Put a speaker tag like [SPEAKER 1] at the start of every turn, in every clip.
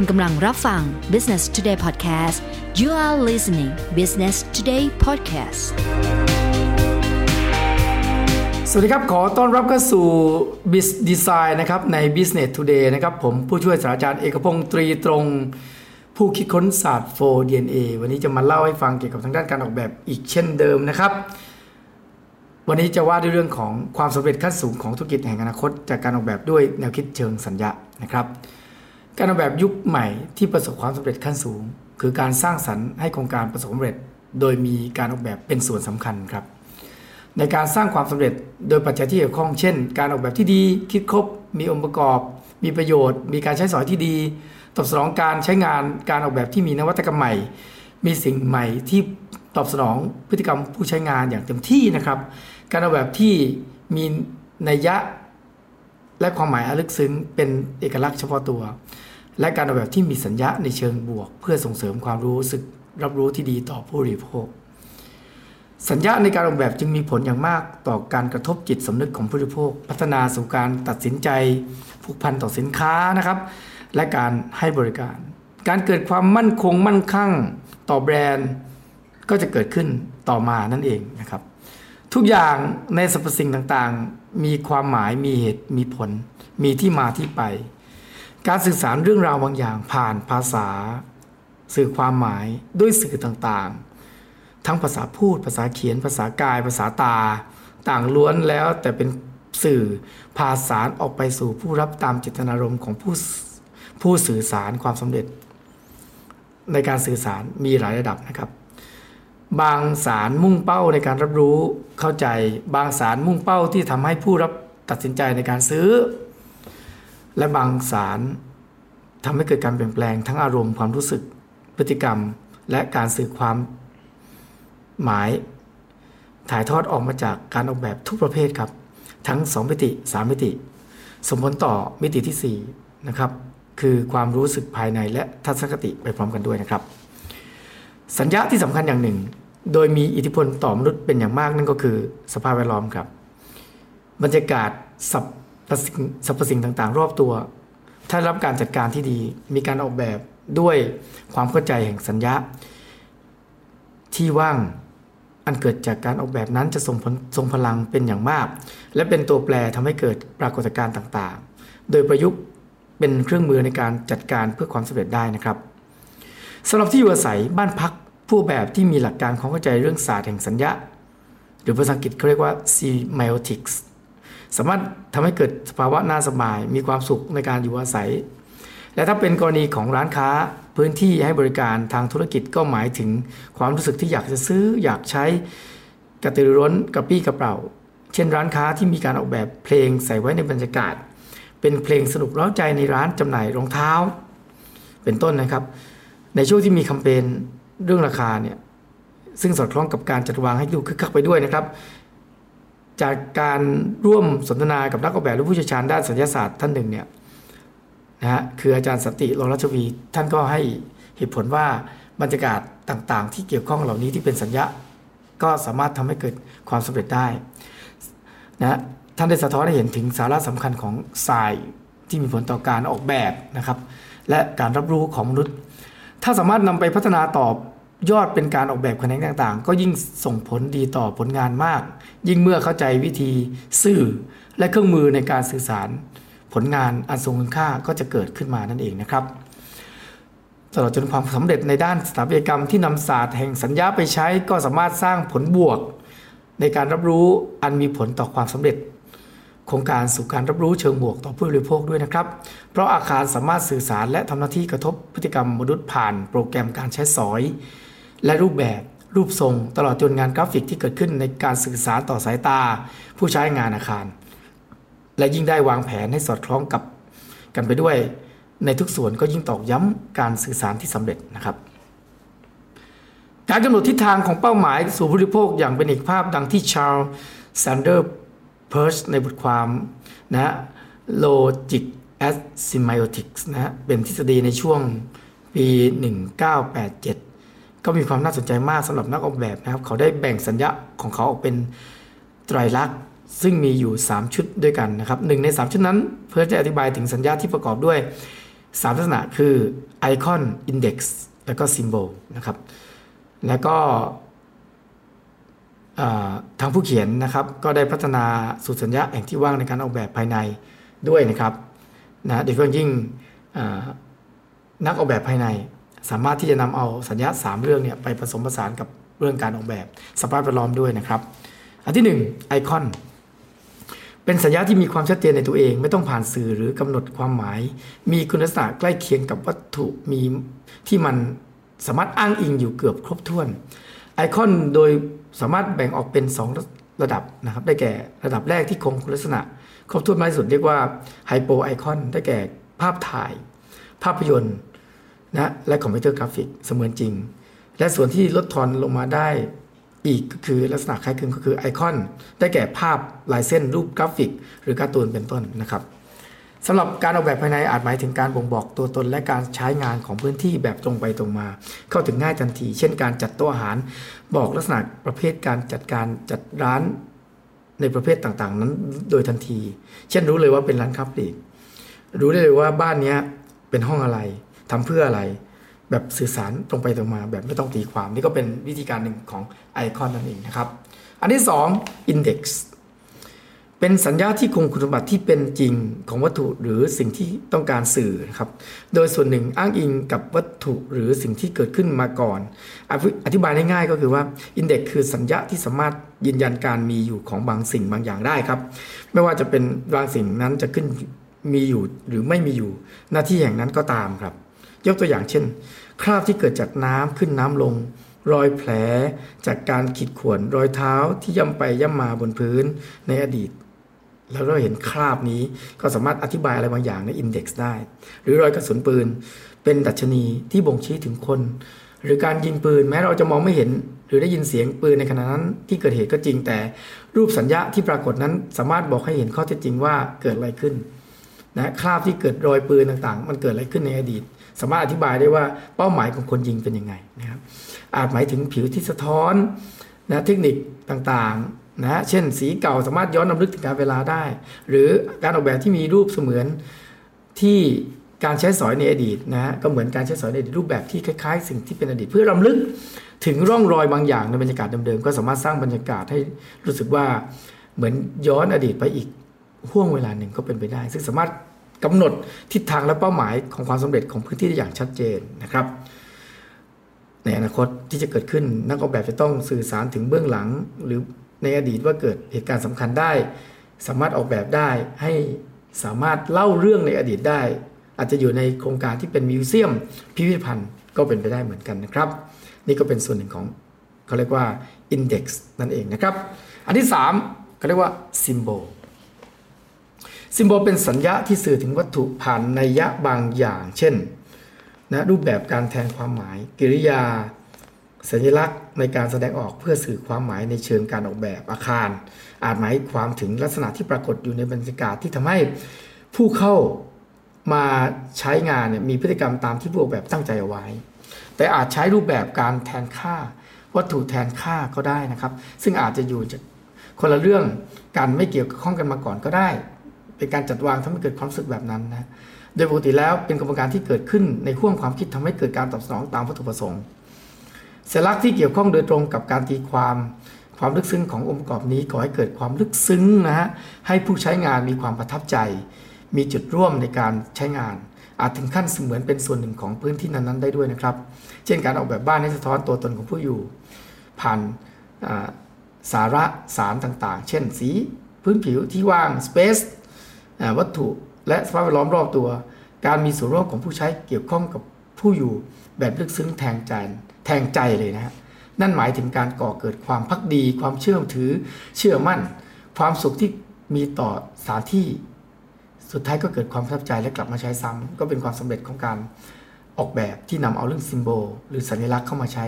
[SPEAKER 1] คุณกำลังรับฟัง Business Today Podcast you are listening Business Today Podcast
[SPEAKER 2] สวัสดีครับ ขอต้อนรับเข้าสู่ Biz Design นะครับใน Business Today นะครับ ผมผู้ช่วยศาสตราจารย์เอกพงศ์ตรีตรง ผู้คิดค้นศาสตร์ 4DNA วันนี้จะมาเล่าให้ฟังเกี่ยวกับทางด้านการออกแบบอีกเช่นเดิมนะครับ วันนี้จะว่าด้วยเรื่องของความสำเร็จขั้นสูงของธุรกิจแห่งอนาคต จากการออกแบบด้วยแนวคิดเชิงสัญญานะครับ การออกแบบยุคใหม่ที่ประสบความสำเร็จขั้นสูง คือการสร้างสรรค์ให้โครงการประสบความสำเร็จ โดยมีการออกแบบเป็นส่วนสำคัญครับ ในการสร้างความสำเร็จโดยปัจจัยที่เกี่ยวข้อง เช่น การออกแบบที่ดี คิดครบ มีองค์ประกอบ มีประโยชน์ มีการใช้สอยที่ดี ตอบสนองการใช้งาน การออกแบบที่มีนวัตกรรมใหม่ มีสิ่งใหม่ที่ตอบสนองพฤติกรรมผู้ใช้งานอย่างเต็มที่นะครับ การออกแบบที่มีนัยยะและความหมายลึกซึ้งเป็นเอกลักษณ์เฉพาะตัว และการออกแบบที่มีสัญญาในเชิงบวก เพื่อส่งเสริมความรู้สึกรับรู้ที่ดีต่อผู้บริโภค สัญญาในการออกแบบจึงมีผลอย่างมากต่อการกระทบจิตสำนึกของผู้บริโภค พัฒนาสู่การตัดสินใจผูกพันต่อสินค้านะครับ และการให้บริการ การเกิดความมั่นคงมั่นคั่งต่อแบรนด์ ก็จะเกิดขึ้นต่อมานั่นเองนะครับ ทุกอย่างในสรรพสิ่งต่างๆ มีความหมายมีเหตุมีผล มีที่มาที่ไป การสื่อสารเรื่องราวบางอย่างผ่านภาษา สื่อความหมายด้วยสื่อต่างๆ ทั้งภาษาพูด ภาษาเขียน ภาษากาย ภาษาตา ต่างล้วนแล้วแต่เป็นสื่อพาสารออกไปสู่ผู้รับตามเจตนารมณ์ของผู้ผู้สื่อสารความสำเร็จ ในการสื่อสารมีหลายระดับนะครับ บางสารมุ่งเป้าในการรับรู้เข้าใจ บางสารมุ่งเป้าที่ทำให้ผู้รับตัดสินใจในการซื้อ และบางสารทำให้เกิดการเปลี่ยนแปลงทั้งอารมณ์ความรู้สึก พฤติกรรม และการสื่อความหมาย ถ่ายทอดออกมาจากการออกแบบทุกประเภทครับ ทั้ง 2 มิติ 3 มิติ สมผลต่อมิติที่ 4 นะครับ คือความรู้สึกภายในและทัศนคติไปพร้อมกันด้วยนะครับ สัญญาที่สำคัญอย่างหนึ่ง โดยมีอิทธิพลต่อมนุษย์เป็นอย่างมากนั่นก็คือสภาพแวดล้อมครับ บรรยากาศสัพพ สรรพสิ่งต่างๆ รอบตัว ถ้ารับการจัดการที่ดี มีการออกแบบด้วยความเข้าใจแห่งสัญญาที่ว่างอันเกิดจากการออกแบบนั้นจะส่งผลทรงพลังเป็นอย่างมาก และเป็นตัวแปรทำให้เกิดปรากฏการณ์ต่างๆ โดยประยุกต์เป็นเครื่องมือในการจัดการเพื่อความสำเร็จได้นะครับสำหรับที่อยู่อาศัยบ้านพักผู้แบบที่มีหลักการความเข้าใจเรื่องศาสตร์แห่งสัญญาหรือภาษาอังกฤษเขาเรียกว่า semiotics สามารถทำให้เกิดสภาวะน่าสบาย มีความสุขในการอยู่อาศัย และถ้าเป็นกรณีของร้านค้าพื้นที่ให้บริการทางธุรกิจก็หมายถึงความรู้สึกที่อยากจะซื้ออยากใช้กระตือร้นกระปี้กระเป๋า เช่นร้านค้าที่มีการออกแบบเพลงใส่ไว้ในบรรยากาศ เป็นเพลงสนุกเร้าใจในร้านจำหน่ายรองเท้า เป็นต้นนะครับ ในช่วงที่มีแคมเปญเรื่องราคาเนี่ยซึ่งสอดคล้องกับการจัดวางให้ดูคึกคักไปด้วยนะครับ จากการร่วมสนทนากับนักออกแบบและผู้เชี่ยวชาญด้านสัญญาศาสตร์ท่านหนึ่งเนี่ยนะฮะคืออาจารย์สติโลรัชวีท่านก็ให้เหตุผลว่าบรรยากาศต่างๆ ที่เกี่ยวข้องเหล่านี้ที่เป็นสัญญาก็สามารถทำให้เกิดความสำเร็จได้นะท่านได้สะท้อนให้เห็นถึงสาระสำคัญของทรายที่มีผลต่อการออกแบบนะครับ และการรับรู้ของมนุษย์ ถ้าสามารถนำไปพัฒนาตอบ ยอดเป็นการออกแบบแขนงต่างๆ ก็ยิ่งส่งผลดีต่อผลงานมาก ยิ่งเมื่อเข้าใจวิธีสื่อและเครื่องมือในการสื่อสาร ผลงานอันทรงคุณค่าก็จะเกิดขึ้นมานั่นเองนะครับตลอดจนความสำเร็จในด้านสถาปัตยกรรมที่นำศาสตร์แห่งสัญญาไปใช้ก็สามารถสร้างผลบวก ในการรับรู้อันมีผลต่อความสำเร็จ โครงการสู่การรับรู้เชิงบวกต่อผู้บริโภคด้วยนะครับ เพราะอาคารสามารถสื่อสารและทำหน้าที่กระทบพฤติกรรมมนุษย์ผ่านโปรแกรมการใช้สอย และรูปแบบรูปทรงตลอดจนงานกราฟิกที่เกิดขึ้นในการสื่อสารต่อสายตา ผู้ใช้งานอาคาร และยิ่งได้วางแผนให้สอดคล้องกับกันไปด้วย ในทุกส่วนก็ยิ่งตอกย้ำการสื่อสารที่สำเร็จนะครับ การกำหนดทิศทางของเป้าหมายสู่ผู้บริโภคอย่างเป็นเอกภาพดังที่ชาร์ลแซนเดอร์เพิร์ชในบทความนะ Logic as Semiotics นะเป็นทฤษฎีในช่วงปี 1987 ก็มีความน่าสนใจมากสำหรับนักออกแบบนะครับ เขาได้แบ่งสัญญาของเขาออกเป็นไตรลักษณ์ซึ่งมีอยู่ 3 ชุดด้วยกันนะครับหนึ่งใน 3 ชุดนั้น เพื่อจะอธิบายถึงสัญญะที่ประกอบด้วยสามลักษณะคือ icon index แล้วก็ symbol นะครับ แล้วก็ทางผู้เขียนนะครับก็ได้พัฒนาสูตรสัญญะแห่งที่ว่างในการออกแบบภายในด้วยนะครับนะโดยเฉพาะยิ่งนักออกแบบภายใน สามารถที่จะนำเอาสัญญะ3เรื่องเนี่ยไปผสมผสานกับเรื่องการออกแบบสภาพแวดล้อมด้วยนะครับ อันที่ 1 ไอคอน เป็นสัญญาที่มีความชัดเจนในตัวเอง ไม่ต้องผ่านสื่อหรือกำหนดความหมาย มีคุณลักษณะใกล้เคียงกับวัตถุมีที่มันสามารถอ้างอิงอยู่เกือบครบถ้วน ไอคอนโดยสามารถแบ่งออกเป็น 2 ระดับนะครับ ได้แก่ระดับแรกที่คงคุณลักษณะ ครบถ้วนมากที่สุดเรียกว่าไฮโปไอคอนได้แก่ภาพถ่าย ภาพยนตร์ นะและคอมพิวเตอร์กราฟิกเสมือนจริง และส่วนที่ลดทอนลงมาได้อีกก็คือลักษณะคล้ายคลึงก็คือไอคอน ได้แก่ภาพลายเส้นรูปกราฟิก หรือการ์ตูนเป็นต้นนะครับสำหรับการออกแบบภายในอาจหมายถึงการบ่งบอกตัวตนและการใช้งานของพื้นที่แบบตรงไปตรงมา เข้าถึงง่ายทันที เช่นการจัดโต๊ะอาหาร บอกลักษณะประเภทการจัดการจัดร้านในประเภทต่างๆ นั้นโดยทันที เช่นรู้เลยว่าเป็นร้านค้าปลีกรู้ได้เลยว่าบ้านนี้เป็นห้องอะไร ทำเพื่ออะไร แบบสื่อสารตรงไปตรงมา แบบไม่ต้องตีความ นี่ก็เป็นวิธีการหนึ่งของไอคอนนั่นเองนะครับ อันที่ 2 Index เป็นสัญญาที่คงคุณสมบัติที่เป็นจริงของวัตถุหรือสิ่งที่ต้องการสื่อนะครับ โดยส่วนหนึ่งอ้างอิงกับวัตถุหรือสิ่งที่เกิดขึ้นมาก่อน อธิบายง่ายๆก็คือว่า Index คือสัญญาที่สามารถยืนยันการมีอยู่ของบางสิ่งบางอย่างได้ครับ ไม่ว่าจะเป็นบางสิ่งนั้นจะขึ้นมีอยู่หรือไม่มีอยู่ หน้าที่แห่งนั้นก็ตามครับ ยกตัวอย่างเช่น คราบที่เกิดจากน้ำขึ้นน้ำลง รอยแผลจากการขีดข่วนรอยเท้าที่ย่ำไปย่ำมาบนพื้นในอดีต แล้วเราเห็นคราบนี้ก็สามารถอธิบายอะไรบางอย่างในอินเด็กซ์ได้ หรือรอยกระสุนปืน เป็นดัชนีที่บ่งชี้ถึงคน หรือการยิงปืนแม้เราจะมองไม่เห็นหรือได้ยินเสียงปืนในขณะนั้นที่เกิดเหตุก็จริงแต่ รูปสัญญาที่ปรากฏนั้นสามารถบอกให้เห็นข้อเท็จจริงว่าเกิดอะไรขึ้น นะคราบที่เกิดรอยปืนต่างๆ มันเกิดอะไรขึ้นในอดีต สามารถอธิบายได้ว่าเป้าหมายของคนยิงเป็นยังไงนะครับอาจหมายถึงผิวที่สะท้อนนะเทคนิคต่างๆนะเช่นสีเก่าสามารถย้อนนำลึกถึงการเวลาได้ หรือการออกแบบที่มีรูปเสมือนที่การใช้สอยในอดีตนะก็เหมือนการใช้สอยในอดีตรูปแบบที่คล้ายๆ สิ่งที่เป็นอดีตเพื่อรำลึกถึงร่องรอยบางอย่างในบรรยากาศเดิมๆก็สามารถสร้างบรรยากาศให้รู้สึกว่าเหมือนย้อนอดีตไปอีกห่วงเวลาหนึ่งก็เป็นไปได้ ซึ่งสามารถ กำหนดทิศทางและเป้าหมายของความสำเร็จของพื้นที่ได้อย่างชัดเจนนะครับ ในอนาคตที่จะเกิดขึ้นนักออกแบบจะต้องสื่อสารถึงเบื้องหลัง หรือในอดีตว่าเกิดเหตุการณ์สำคัญได้ สามารถออกแบบได้ให้สามารถเล่าเรื่องในอดีตได้ อาจจะอยู่ในโครงการที่เป็นมิวเซียม พิพิธภัณฑ์ก็เป็นไปได้เหมือนกันนะครับ นี่ก็เป็นส่วนหนึ่งของเขาเรียกว่า Index นั่นเองนะครับ อันที่ 3เขาเรียกว่า Symbol ซิมโบลเป็นสัญญาที่สื่อถึงวัตถุผ่านนัยยะบางอย่าง เช่นนะรูปแบบการแทนความหมาย กิริยา สัญลักษณ์ในการแสดงออกเพื่อสื่อความหมายในเชิงการออกแบบอาคาร อาจหมายความถึงลักษณะที่ปรากฏอยู่ในบรรยากาศที่ทำให้ผู้เข้ามาใช้งานเนี่ยมีพฤติกรรมตามที่ผู้ออกแบบตั้งใจเอาไว้ แต่อาจใช้รูปแบบการแทนค่า วัตถุแทนค่าก็ได้นะครับ ซึ่งอาจจะอยู่จากคนละเรื่องการไม่เกี่ยวข้องกันมาก่อนก็ได้ เป็นการจัดวางทำให้เกิดความรู้สึกแบบนั้นนะโดยปกติแล้วเป็นกระบวนการที่เกิดขึ้นในข่วงความคิดทำให้เกิดการตอบสนองตามวัตถุประสงค์สัญลักษณ์ที่เกี่ยวข้องโดยตรงกับการตีความความลึกซึ้งขององค์ประกอบนี้ก่อให้เกิดความลึกซึ้งนะฮะให้ผู้ใช้งานมีความประทับใจ มีจุดร่วมในการใช้งาน อาจถึงขั้นเสมือนเป็นส่วนหนึ่งของพื้นที่นั้นๆ ได้ด้วยนะครับ เช่นการออกแบบบ้านให้สะท้อนตัวตนของผู้อยู่ ผ่านสาระสารต่างๆ เช่น สี พื้นผิวที่ว่าง space วัตถุและสภาพแวดล้อมรอบตัว การมีส่วนร่วมของผู้ใช้เกี่ยวข้องกับผู้อยู่แบบลึกซึ้งแทงใจแทงใจเลยนะฮะนั่นหมายถึงการก่อเกิดความพักดี ความเชื่อมถือเชื่อมั่น ความสุขที่มีต่อสถานที่ สุดท้ายก็เกิดความประทับใจและกลับมาใช้ซ้ำก็เป็นความสำเร็จของการออกแบบที่นำเอาเรื่องซิมโบลหรือสัญลักษณ์เข้ามาใช้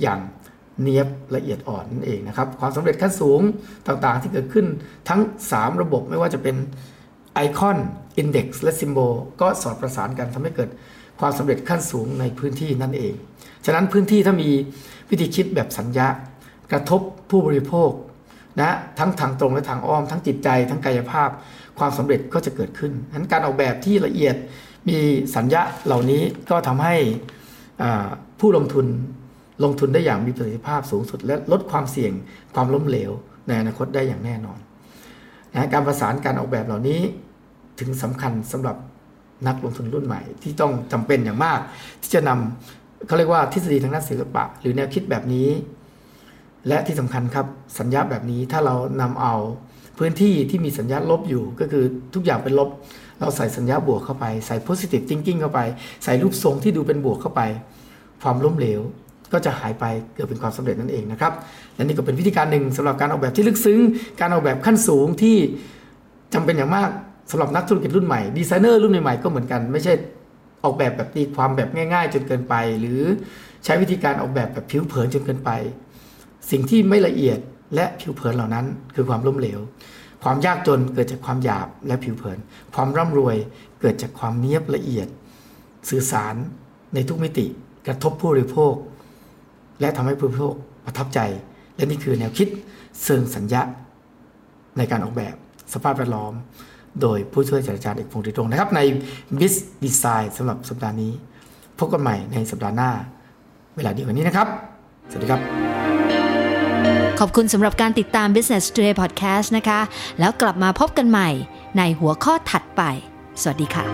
[SPEAKER 2] อย่างเนียบละเอียดอ่อนนั่นเองนะครับ ความสำเร็จขั้นสูงต่างๆที่เกิดขึ้นทั้ง 3 ระบบไม่ว่าจะเป็น ไอคอนอินเด็กซ์และซิมโบลก็สอดประสานกันทำให้เกิดความสำเร็จขั้นสูงในพื้นที่นั่นเอง ฉะนั้นพื้นที่ถ้ามีวิธีคิดแบบสัญญากระทบผู้บริโภคนะทั้งทางตรงและทางอ้อม ทั้งจิตใจทั้งกายภาพ ความสำเร็จก็จะเกิดขึ้นฉะนั้นการออกแบบที่ละเอียดมีสัญญาเหล่านี้ก็ทำให้ผู้ลงทุนลงทุนได้อย่างมีประสิทธิภาพสูงสุด และลดความเสี่ยงความล้มเหลวในอนาคตได้อย่างแน่นอนนะการประสานการออกแบบเหล่านี้ ถึงสำคัญสำหรับนักลงทุนรุ่นใหม่ ที่ต้องจำเป็นอย่างมาก ที่จะนำเขาเรียกว่าทฤษฎีทางด้านศิลปะ หรือแนวคิดแบบนี้ และที่สำคัญครับสัญญาแบบนี้ถ้าเรานำเอาพื้นที่ที่มีสัญญาลบอยู่ก็คือทุกอย่างเป็นลบ เราใส่สัญญาบวกเข้าไป ใส่ positive thinking เข้าไป ใส่รูปทรงที่ดูเป็นบวกเข้าไป ความล้มเหลวก็จะหายไปเกิดเป็นความสำเร็จนั่นเองนะครับและนี่ก็เป็นวิธีการหนึ่งสำหรับการออกแบบที่ลึกซึ้ง การออกแบบขั้นสูงที่จำเป็นอย่างมาก สำหรับนักธุรกิจรุ่นใหม่ดีไซเนอร์รุ่นใหม่ๆก็เหมือนกันไม่ใช่ออกแบบแบบตีความแบบง่าย ๆ จนเกินไป หรือใช้วิธีการออกแบบแบบผิวเผินจนเกินไป สิ่งที่ไม่ละเอียดและผิวเผินเหล่านั้น คือความล้มเหลว ความยากจนเกิดจากความหยาบและผิวเผิน ความร่ำรวยเกิดจากความเนียบละเอียด สื่อสารในทุกมิติ กระทบผู้บริโภค และทำให้ผู้บริโภคประทับใจ และนี่คือแนวคิดเชิงสัญญาในการออกแบบสภาพแวดล้อม โดยผู้ช่วยศาสตราจารย์เอกพงศ์ตรงนะครับใน BIS Design สำหรับสัปดาห์นี้ พบกันใหม่ในสัปดาห์หน้า เวลาเดียวกันนี้นะครับ สวัสดีครับ
[SPEAKER 1] ขอบคุณสำหรับการติดตาม Business Today Podcast นะคะ แล้วกลับมาพบกันใหม่ในหัวข้อถัดไป สวัสดีค่ะ